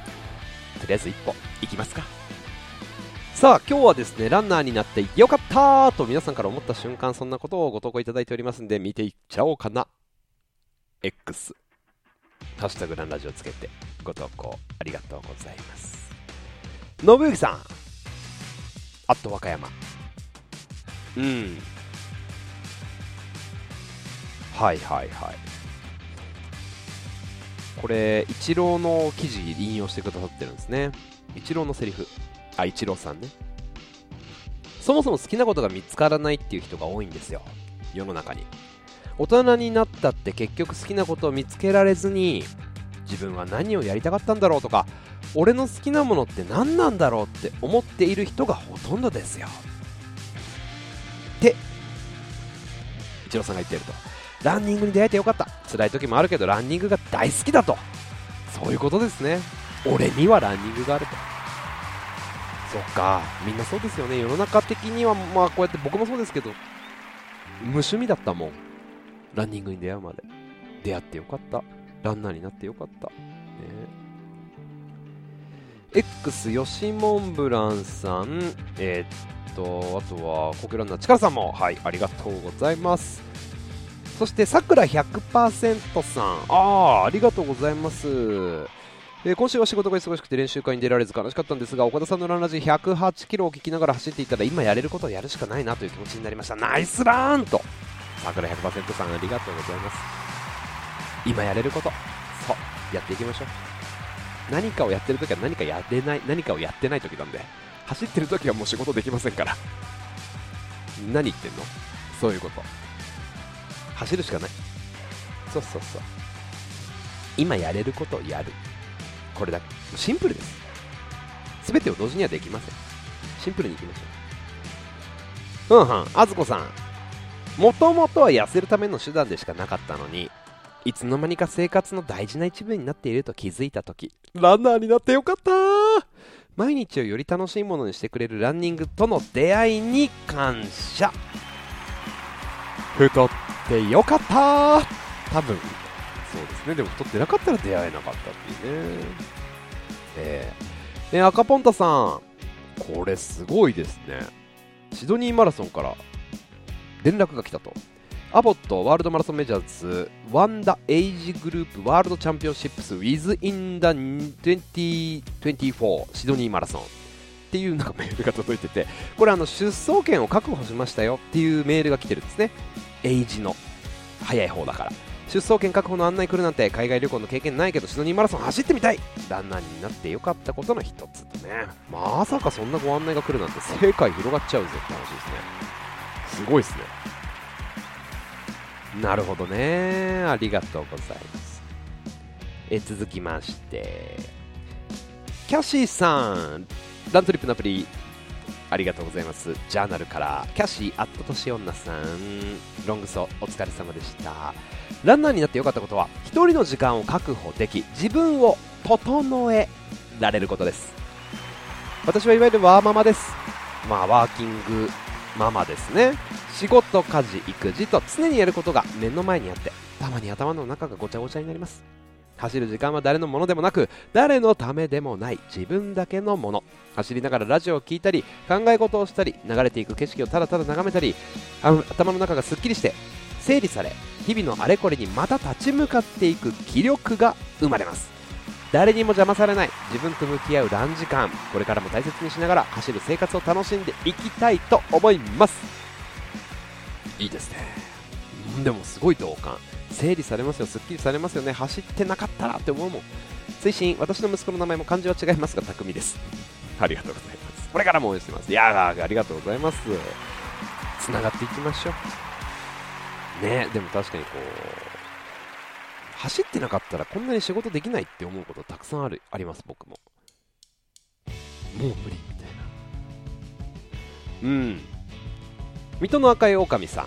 とりあえず一歩行きますか。さあ今日はですねランナーになってよかったと皆さんから思った瞬間そんなことをご投稿いただいておりますんで見ていっちゃおうかな。X ハッシュタグランラジオつけてご投稿ありがとうございます。信之さん。あっと和歌山。うん。はいはいはい。これイチローの記事引用してくださってるんですね。イチローのセリフ。あイチローさんね。そもそも好きなことが見つからないっていう人が多いんですよ。世の中に。大人になったって結局好きなことを見つけられずに自分は何をやりたかったんだろうとか俺の好きなものって何なんだろうって思っている人がほとんどですよ。ってイチローさんが言ってるとランニングに出会えてよかった。辛い時もあるけどランニングが大好きだと。そういうことですね。俺にはランニングがあると。そっか。みんなそうですよね。世の中的にはまあこうやって僕もそうですけど無趣味だったもん。ランニングに出会うまで。出会ってよかった。ランナーになってよかった。ね。X 吉モンブランさん。えー、っとあとはコケランナー力さんも。はいありがとうございます。そしてさくら100%さん。ああありがとうございます。えー今週は仕事が忙しくて練習会に出られず悲しかったんですが岡田さんのランラジ108キロを聞きながら走っていたら今やれることをやるしかないなという気持ちになりました。ナイスランと。桜100%さんありがとうございます。今やれること。そう。やっていきましょう。何かをやってるときは何かやれない。何かをやってないときなんで。走ってるときはもう仕事できませんから。何言ってんの？そういうこと。走るしかない。そうそうそう。今やれることをやる。これだけ。シンプルです。全てを同時にはできません。シンプルにいきましょう。うんはんあずこさん。もともとは痩せるための手段でしかなかったのにいつの間にか生活の大事な一部になっていると気づいた時ランナーになってよかった。毎日をより楽しいものにしてくれるランニングとの出会いに感謝。太ってよかった。多分。そうですね。でも太ってなかったら出会えなかったっていうね。えー、えー赤ポンタさん。これすごいですね。シドニーマラソンから連絡が来たとアボットワールドマラソンメジャーズワンダエイジグループワールドチャンピオンシップス Within the 2024シドニーマラソン。っていうなんかメールが届いててこれあの出走権を確保しましたよっていうメールが来てるんですね。エイジの早い方だから。出走権確保の案内来るなんて海外旅行の経験ないけどシドニーマラソン走ってみたい!ランナーになってよかったことの一つとね。まさかそんなご案内が来るなんて世界広がっちゃうぜって話ですね。すごいですね。なるほどね。ありがとうございます。え続きまして。キャシーさん。ラントリップのアプリ。ありがとうございます。ジャーナルから。キャシーアットとし女さん。ロングソお疲れ様でした。ランナーになってよかったことは一人の時間を確保でき自分を整えられることです。私はいわゆるワーママです。まあワーキングママですね。仕事家事育児と常にやることが目の前にあってたまに頭の中がごちゃごちゃになります。走る時間は誰のものでもなく誰のためでもない自分だけのもの。走りながらラジオを聞いたり考え事をしたり流れていく景色をただただ眺めたり頭の中がすっきりして整理され日々のあれこれにまた立ち向かっていく気力が生まれます。誰にも邪魔されない。自分と向き合うラン時間。これからも大切にしながら走る生活を楽しんでいきたいと思います。いいですね。でもすごい同感。整理されますよすっきりされますよね。走ってなかったらって思うもん。推進私の息子の名前も漢字は違いますが匠です。ありがとうございます。これからも応援してます。いやありがとうございます。つながっていきましょう。ねでも確かにこう走ってなかったらこんなに仕事できないって思うことたくさんあるあります僕も。もう無理みたいな。うん。水戸の赤い狼さん。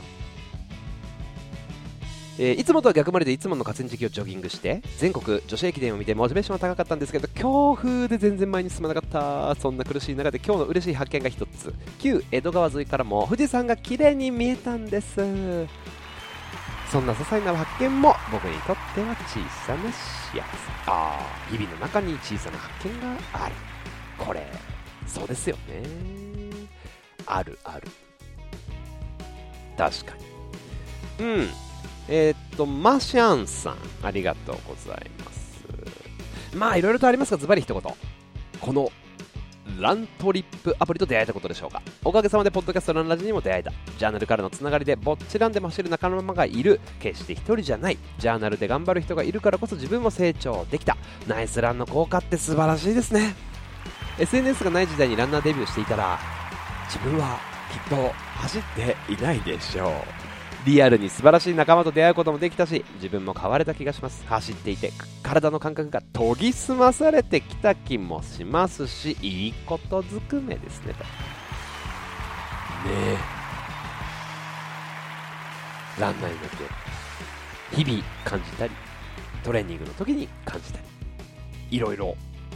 えーいつもとは逆回りでいつもの河川敷をジョギングして全国女子駅伝を見てモチベーションは高かったんですけど強風で全然前に進まなかったそんな苦しい中で今日の嬉しい発見が一つ。旧江戸川沿いからも富士山が綺麗に見えたんです。そんな些細な発見も僕にとっては小さな幸せ。ああ日々の中に小さな発見がある。これそうですよね。あるある。確かに。うん。えーっとマシャンさんありがとうございます。まあいろいろとありますがズバリ一言。このラントリップアプリと出会えたことでしょうか？おかげさまでポッドキャストランラジにも出会えた。ジャーナルからのつながりでぼっちランでも走る仲間がいる。決して一人じゃない。ジャーナルで頑張る人がいるからこそ自分も成長できた。ナイスランの効果って素晴らしいですね。SNS がない時代にランナーデビューしていたら自分はきっと走っていないでしょう。リアルに素晴らしい仲間と出会うこともできたし自分も変われた気がします。走っていて体の感覚が研ぎ澄まされてきた気もしますしいいことずくめですね。とねえ。ランナーになって日々感じたりトレーニングの時に感じたりいろいろ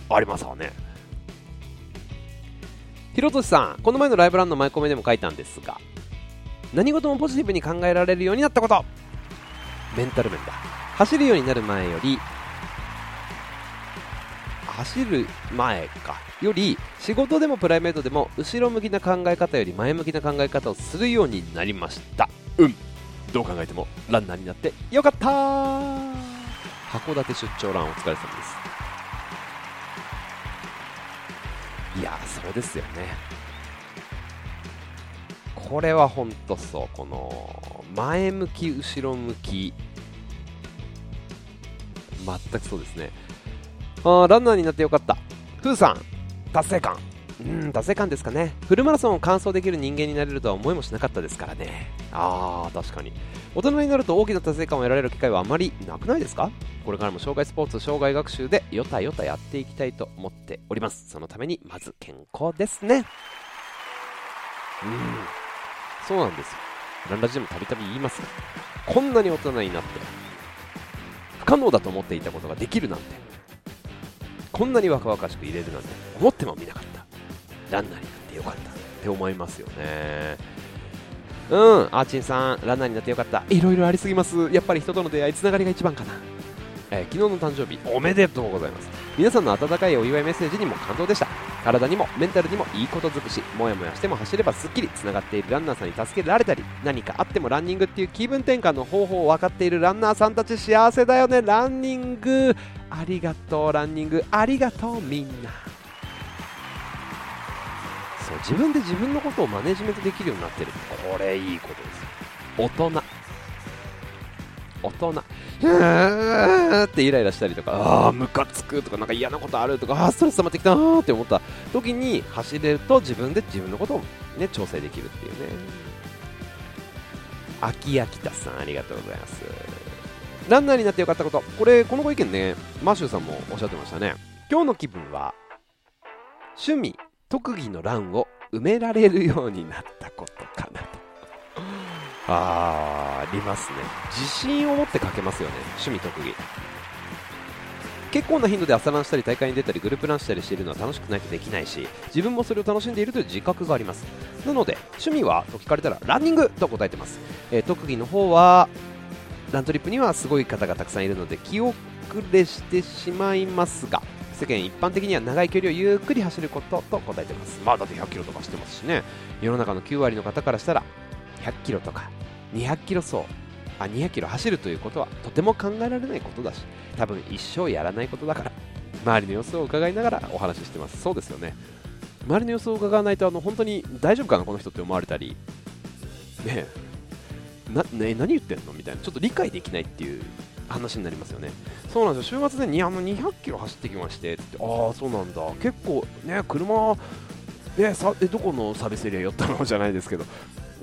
ありますわね。ひろとしさんこの前のライブランの前コメでも書いたんですが何事もポジティブに考えられるようになったこと。メンタル面だ。走るようになる前より走る前か。より仕事でもプライベートでも後ろ向きな考え方より前向きな考え方をするようになりました。うん。どう考えてもランナーになってよかった。函館出張ランお疲れ様です。いやそうですよね。これは本当そう。この前向き後ろ向き。全くそうですね。あーランナーになってよかった。ふーさん達成感。うん達成感ですかね。フルマラソンを完走できる人間になれるとは思いもしなかったですからね。あー確かに。大人になると大きな達成感を得られる機会はあまりなくないですか？これからも障害スポーツ障害学習でよたよたやっていきたいと思っております。そのためにまず健康ですね。うん。そうなんですよ。ランラジでもたびたび言いますがこんなに大人になって不可能だと思っていたことができるなんてこんなに若々しく入れるなんて思ってもみなかった。ランナーになってよかった。って思いますよね。うん。アーチンさんランナーになってよかった。いろいろありすぎます。やっぱり人との出会いつながりが一番かな、えー昨日の誕生日おめでとうございます。皆さんの温かいお祝いメッセージにも感動でした。体にもメンタルにもいいこと尽くしもやもやしても走ればすっきりつながっているランナーさんに助けられたり何かあってもランニングっていう気分転換の方法を分かっているランナーさんたち幸せだよね。ランニング。ありがとうランニング。ありがとうみんな。そう自分で自分のことをマネジメントできるようになってる。これいいことですよ。大人大人うーってイライラしたりとかああムカつくとかなんか嫌なことあるとかあーストレス溜まってきたなーって思った時に走れると自分で自分のことをね調整できるっていうね。秋秋田さんありがとうございます。ランナーになってよかったこと。これこのご意見ねマシューさんもおっしゃってましたね。今日の気分は趣味特技の欄を埋められるようになったことかな。あありますね。自信を持って書けますよね。趣味特技。結構な頻度で朝ランしたり大会に出たりグループランしたりしているのは楽しくないとできないし自分もそれを楽しんでいるという自覚があります。なので趣味はと聞かれたらランニングと答えてます、えー特技の方はラントリップにはすごい方がたくさんいるので気遅れしてしまいますが世間一般的には長い距離をゆっくり走ることと答えてます。まあだって100キロとかしてますしね。世の中の9割の方からしたら100キロとか200キロ走あ200キロ走るということはとても考えられないことだし多分一生やらないことだから周りの様子を伺いながらお話ししてます。そうですよね。周りの様子を伺わないとあの本当に大丈夫かなこの人って思われたり。ねえ。なね何言ってんの？みたいな。ちょっと理解できないっていう話になりますよね。そうなんですよ。週末でにあの200キロ走ってきましてってああそうなんだ。結構ね車えさえどこのサービスエリア寄ったの？じゃないですけど。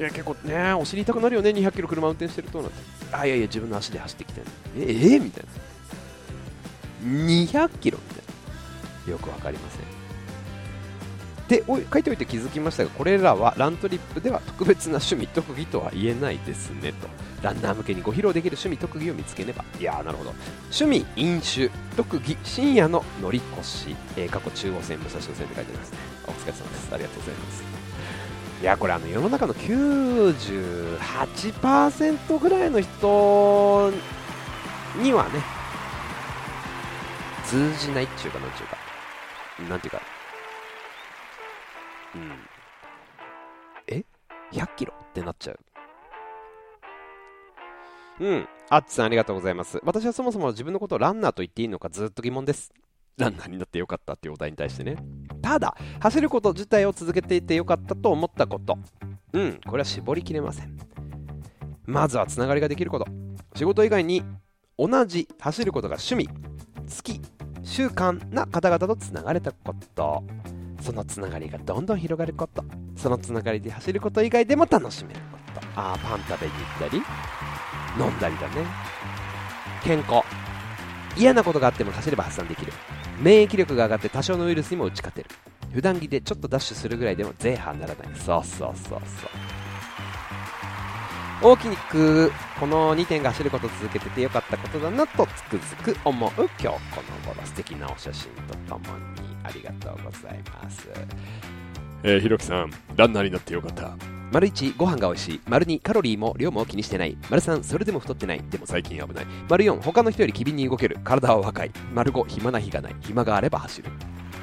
いや結構ねお尻痛くなるよね200キロ車運転してるとなんて。あいやいや自分の足で走ってきて。ええー？みたいな。200キロみたいな。よくわかりません。でおい書いておいて気づきましたがこれらはラントリップでは特別な趣味特技とは言えないですねと。ランナー向けにご披露できる趣味特技を見つけねば。いやーなるほど。趣味飲酒特技深夜の乗り越し、えー過去中央線武蔵野線って書いてあります。ねお疲れ様です。ありがとうございます。いやこれあの世の中の98%ぐらいの人にはね通じないっていうかなんていうか。なんていうかうん。え？100キロ？ってなっちゃう。うん。あっつさんありがとうございます。私はそもそも自分のことをランナーと言っていいのかずっと疑問です。ランナーになってよかったっていうお題に対してね。ただ走ること自体を続けていてよかったと思ったこと。うんこれは絞りきれません。まずはつながりができること。仕事以外に同じ走ることが趣味好き習慣な方々とつながれたこと。そのつながりがどんどん広がること。そのつながりで走ること以外でも楽しめること。あーパン食べに行ったり飲んだりだね。健康。嫌なことがあっても走れば発散できる。免疫力が上がって多少のウイルスにも打ち勝てる。普段着でちょっとダッシュするぐらいでもゼーハーならない。そうそうそうそう。大きくこの2点が走ることを続けててよかったことだなとつくづく思う。今日この頃素敵なお写真とともにありがとうございます。えー、ひろきさん、ランナーになってよかった。丸1ご飯が美味しい。丸2カロリーも量も気にしてない。丸3それでも太ってない。でも最近危ない。丸4他の人より機敏に動ける。体は若い。丸5暇な日がない。暇があれば走る。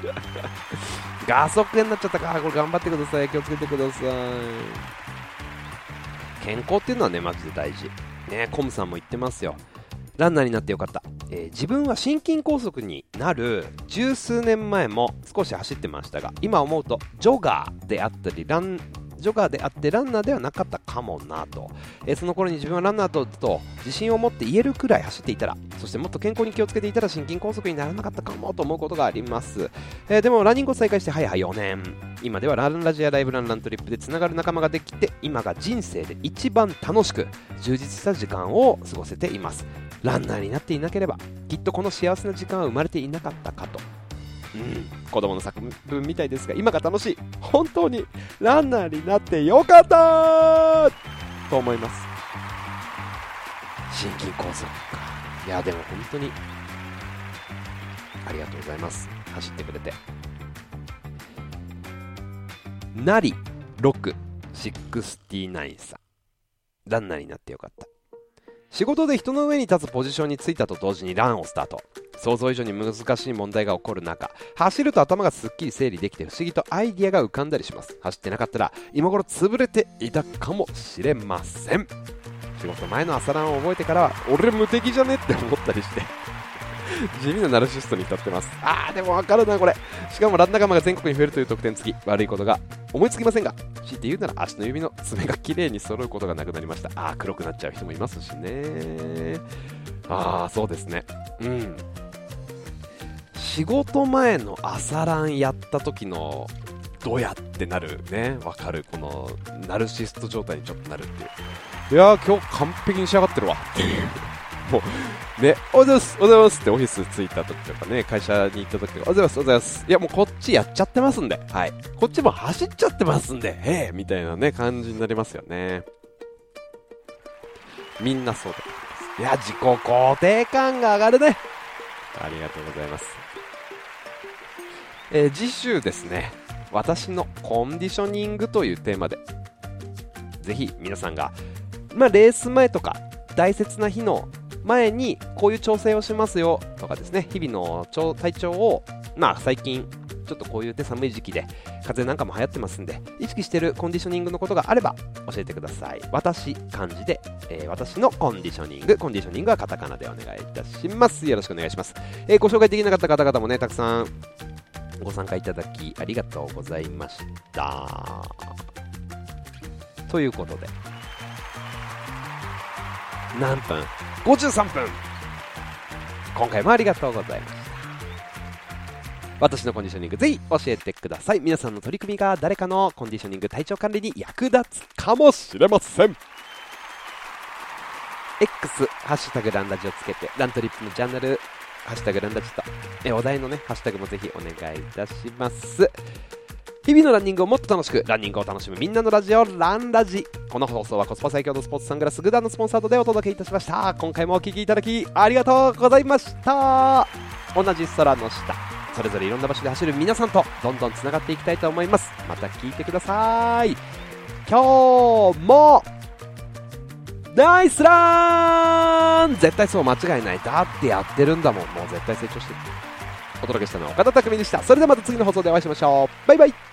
(laughs) ガソクになっちゃったか。これ頑張ってください。気をつけてください。健康っていうのはねマジで大事。ねコムさんも言ってますよ。ランナーになってよかった、えー自分は心筋梗塞になる。十数年前も少し走ってましたが今思うとジョガーであったりランジョガーであってランナーではなかったかもなと、えーその頃に自分はランナーとと自信を持って言えるくらい走っていたらそしてもっと健康に気をつけていたら心筋梗塞にならなかったかもと思うことがあります、えーでもランニングを再開して早4年。今ではランラジやライブランラントリップでつながる仲間ができて今が人生で一番楽しく充実した時間を過ごせています。ランナーになっていなければきっとこの幸せな時間は生まれていなかったかと。うん、子供の作文みたいですが今が楽しい本当にランナーになってよかったと思います。心筋梗塞か。いやでも本当に。ありがとうございます。走ってくれて。なり669さん。ランナーになってよかった。仕事で人の上に立つポジションについたと同時にランをスタート。想像以上に難しい問題が起こる中走ると頭がすっきり整理できて不思議とアイディアが浮かんだりします。走ってなかったら今頃潰れていたかもしれません。仕事前の朝ランを覚えてからは俺無敵じゃねって思ったりして。地味なナルシストに至ってます。あーでもわかるなこれ。しかもラン仲間が全国に増えるという特典付き。悪いことが思いつきませんが強いて言うなら足の指の爪が綺麗に揃うことがなくなりました。あー黒くなっちゃう人もいますしね。ああそうですね。うん。仕事前の朝ランやった時のどうやってなるね。わかる。このナルシスト状態にちょっとなるっていう。いやー今日完璧に仕上がってるわ。っていうもうねおはようございますおはようございますってオフィス着いた時とかね会社に行った時とかおはようございますおはようございます。いやもうこっちやっちゃってますんではい。こっちも走っちゃってますんでへえみたいなね感じになりますよね。みんなそうだと思います。いや自己肯定感が上がるね。ありがとうございます。えー次週ですね。私のコンディショニングというテーマでぜひ皆さんが、まあ、レース前とか大切な日の前にこういう調整をしますよとかですね日々の調体調を、まあ、最近ちょっとこういう手寒い時期で風邪なんかも流行ってますんで意識してるコンディショニングのことがあれば教えてください。私漢字で、えー私のコンディショニング。コンディショニングはカタカナでお願いいたします。よろしくお願いします、えーご紹介できなかった方々もねたくさんご参加いただきありがとうございました。ということで何分 ?53 分今回もありがとうございました私のコンディショニングぜひ教えてください皆さんの取り組みが誰かのコンディショニング体調管理に役立つかもしれません X、ハッシュタグランラジをつけて、ラントリップのジャーナル、ハッシュタグランラジと、えお題のね、ハッシュタグもぜひお願いいたします。日々のランニングをもっと楽しく、ランニングを楽しむみんなのラジオ、ランラジ。この放送はコスパ最強のスポーツサングラス、グダンのスポンサードでお届けいたしました。今回もお聴きいただき、ありがとうございました。同じ空の下、それぞれいろんな場所で走る皆さんと、どんどんつながっていきたいと思います。また聞いてください。今日も、ナイスラン絶対そう間違いない。だってやってるんだもん。もう絶対成長してる。お届けしたのは岡田匠でした。それではまた次の放送でお会いしましょう。バイバイ